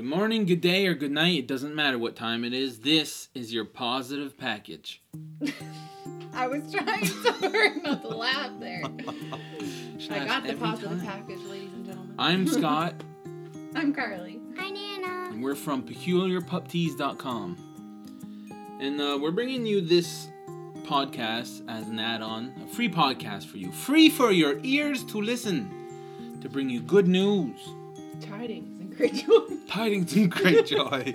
Good morning, good day, or good night. It doesn't matter what time it is. This is your positive package. I was trying so hard not to laugh there. Should I got the positive time. package, ladies and gentlemen. I'm Scott, I'm Carly. Hi, Nana. and we're from peculiarpuptees.com. And uh, we're bringing you this podcast as an add on, a free podcast for you, free for your ears to listen, to bring you good news, Tidings and great joy. tidings, and great joy.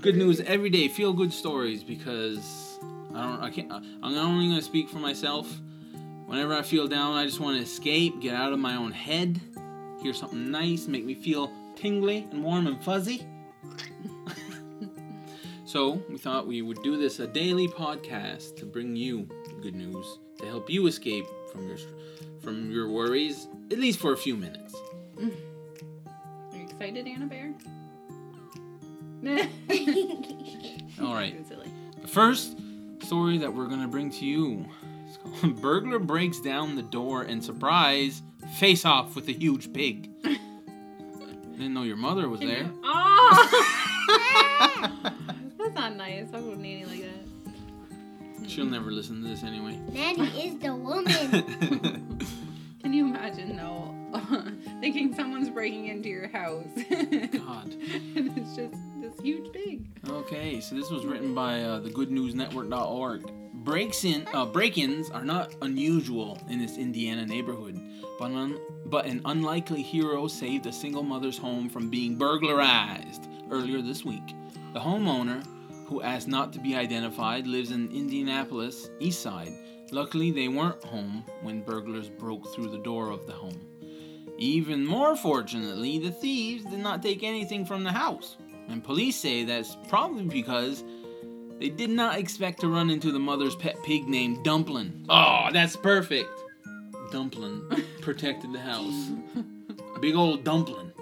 Good news every day, feel good stories because I don't, I can't, I'm not only going to speak for myself. Whenever I feel down, I just want to escape, get out of my own head, hear something nice, make me feel tingly and warm and fuzzy. so, we thought we would do this a daily podcast to bring you good news, to help you escape from your from your worries at least for a few minutes. You excited, Anna Bear? All right. The first story that we're going to bring to you is called Burglar Breaks Down the Door and Surprise Face Off with a Huge Pig. Didn't know your mother was there. you- Oh! That's not nice. I'll go nanny like that. She'll never listen to this anyway. Nanny is the woman. Can you imagine though, thinking someone's breaking into your house, God. and it's just this huge pig. Okay, so this was written by uh, thegoodnewsnetwork.org. Breaks in, uh, break-ins are not unusual in this Indiana neighborhood, but, un- but an unlikely hero saved a single mother's home from being burglarized earlier this week. The homeowner, who asked not to be identified, lives in Indianapolis, East Side. Luckily, they weren't home when burglars broke through the door of the home. Even more fortunately, the thieves did not take anything from the house. And police say that's probably because they did not expect to run into the mother's pet pig named Dumplin. Oh, that's perfect. Dumplin protected the house. Big old Dumplin.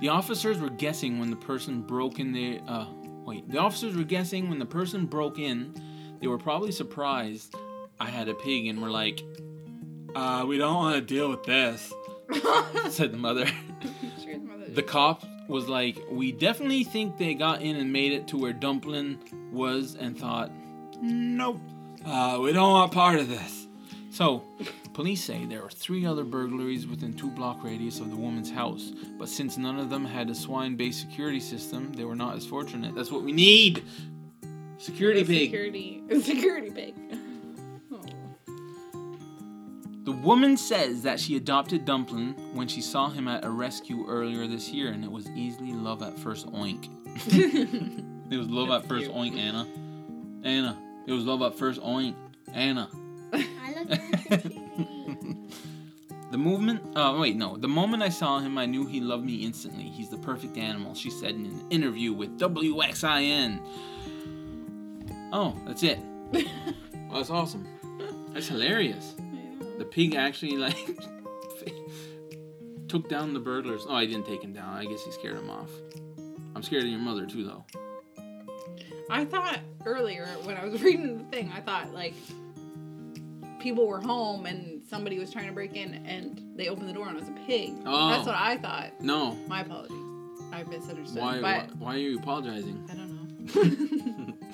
The officers were guessing when the person broke in the uh wait, the officers were guessing when the person broke in, they were probably surprised I had a pig and were like, uh, we don't want to deal with this, said the mother. Sure, the mother- The cop was like, We definitely think they got in and made it to where Dumplin was and thought, Nope, uh, we don't want part of this. So, police say there were three other burglaries within two block radius of the woman's house, but since none of them had a swine based security system, they were not as fortunate. That's what we need! Security pig. Security. Security pig. The woman says that she adopted Dumplin when she saw him at a rescue earlier this year, and it was easily love at first oink. it was love at first cute. oink, Anna. Anna. It was love at first oink. Anna. I look like the movement, uh, wait, no. The moment I saw him, I knew he loved me instantly. He's the perfect animal, she said in an interview with WXIN. Oh, that's it. Oh, that's awesome. That's hilarious. The pig actually, like, took down the burglars. Oh, I didn't take him down. I guess he scared him off. I'm scared of your mother, too, though. I thought earlier when I was reading the thing, I thought like people were home and somebody was trying to break in and they opened the door and it was a pig. Oh. That's what I thought. No. My apologies. I misunderstood. Why, why, why are you apologizing? I don't know.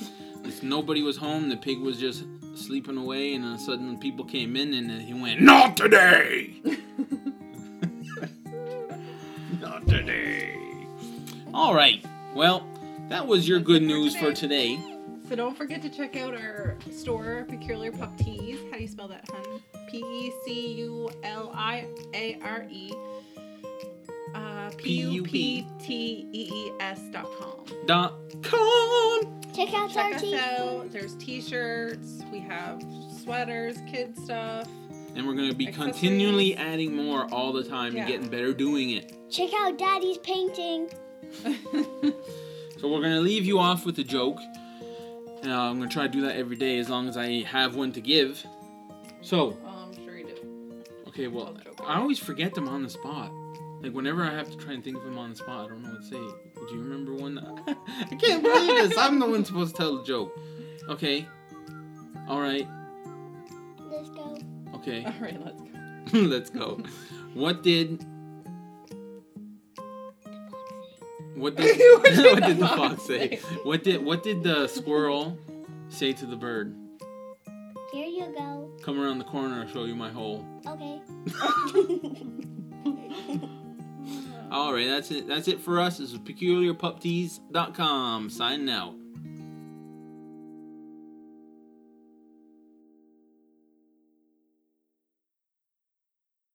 If nobody was home, the pig was just sleeping away, and then suddenly people came in, and he went, Not today! Not today. All right. Well, that was your That's good news for today. today. so don't forget to check out our store, Peculiar Pup Tees. How do you spell that, hun? P E C U L I A R E. Uh, P U P T E E S dot com. Dot com. Check out Check our us out. There's t-shirts. We have sweaters, kid stuff. And we're going to be continually adding more all the time Yeah. and getting better doing it. Check out Daddy's painting. So we're going to leave you off with a joke. Uh, I'm going to try to do that every day as long as I have one to give. So, Oh, I'm sure you do. Okay, well, I always forget them on the spot. Like whenever I have to try and think of them on the spot, I don't know what to say. Do you remember one? I can't believe this. I'm the one supposed to tell the joke. Okay. All right. Let's go. Okay. All right, let's go. let's go. What did? What did, what did, what did the, the fox say? say? What did what did the squirrel say to the bird? Here you go. Come around the corner, I'll show you my hole. Okay. All right, that's it. That's it for us. This is peculiarpuptees.com. Signing out.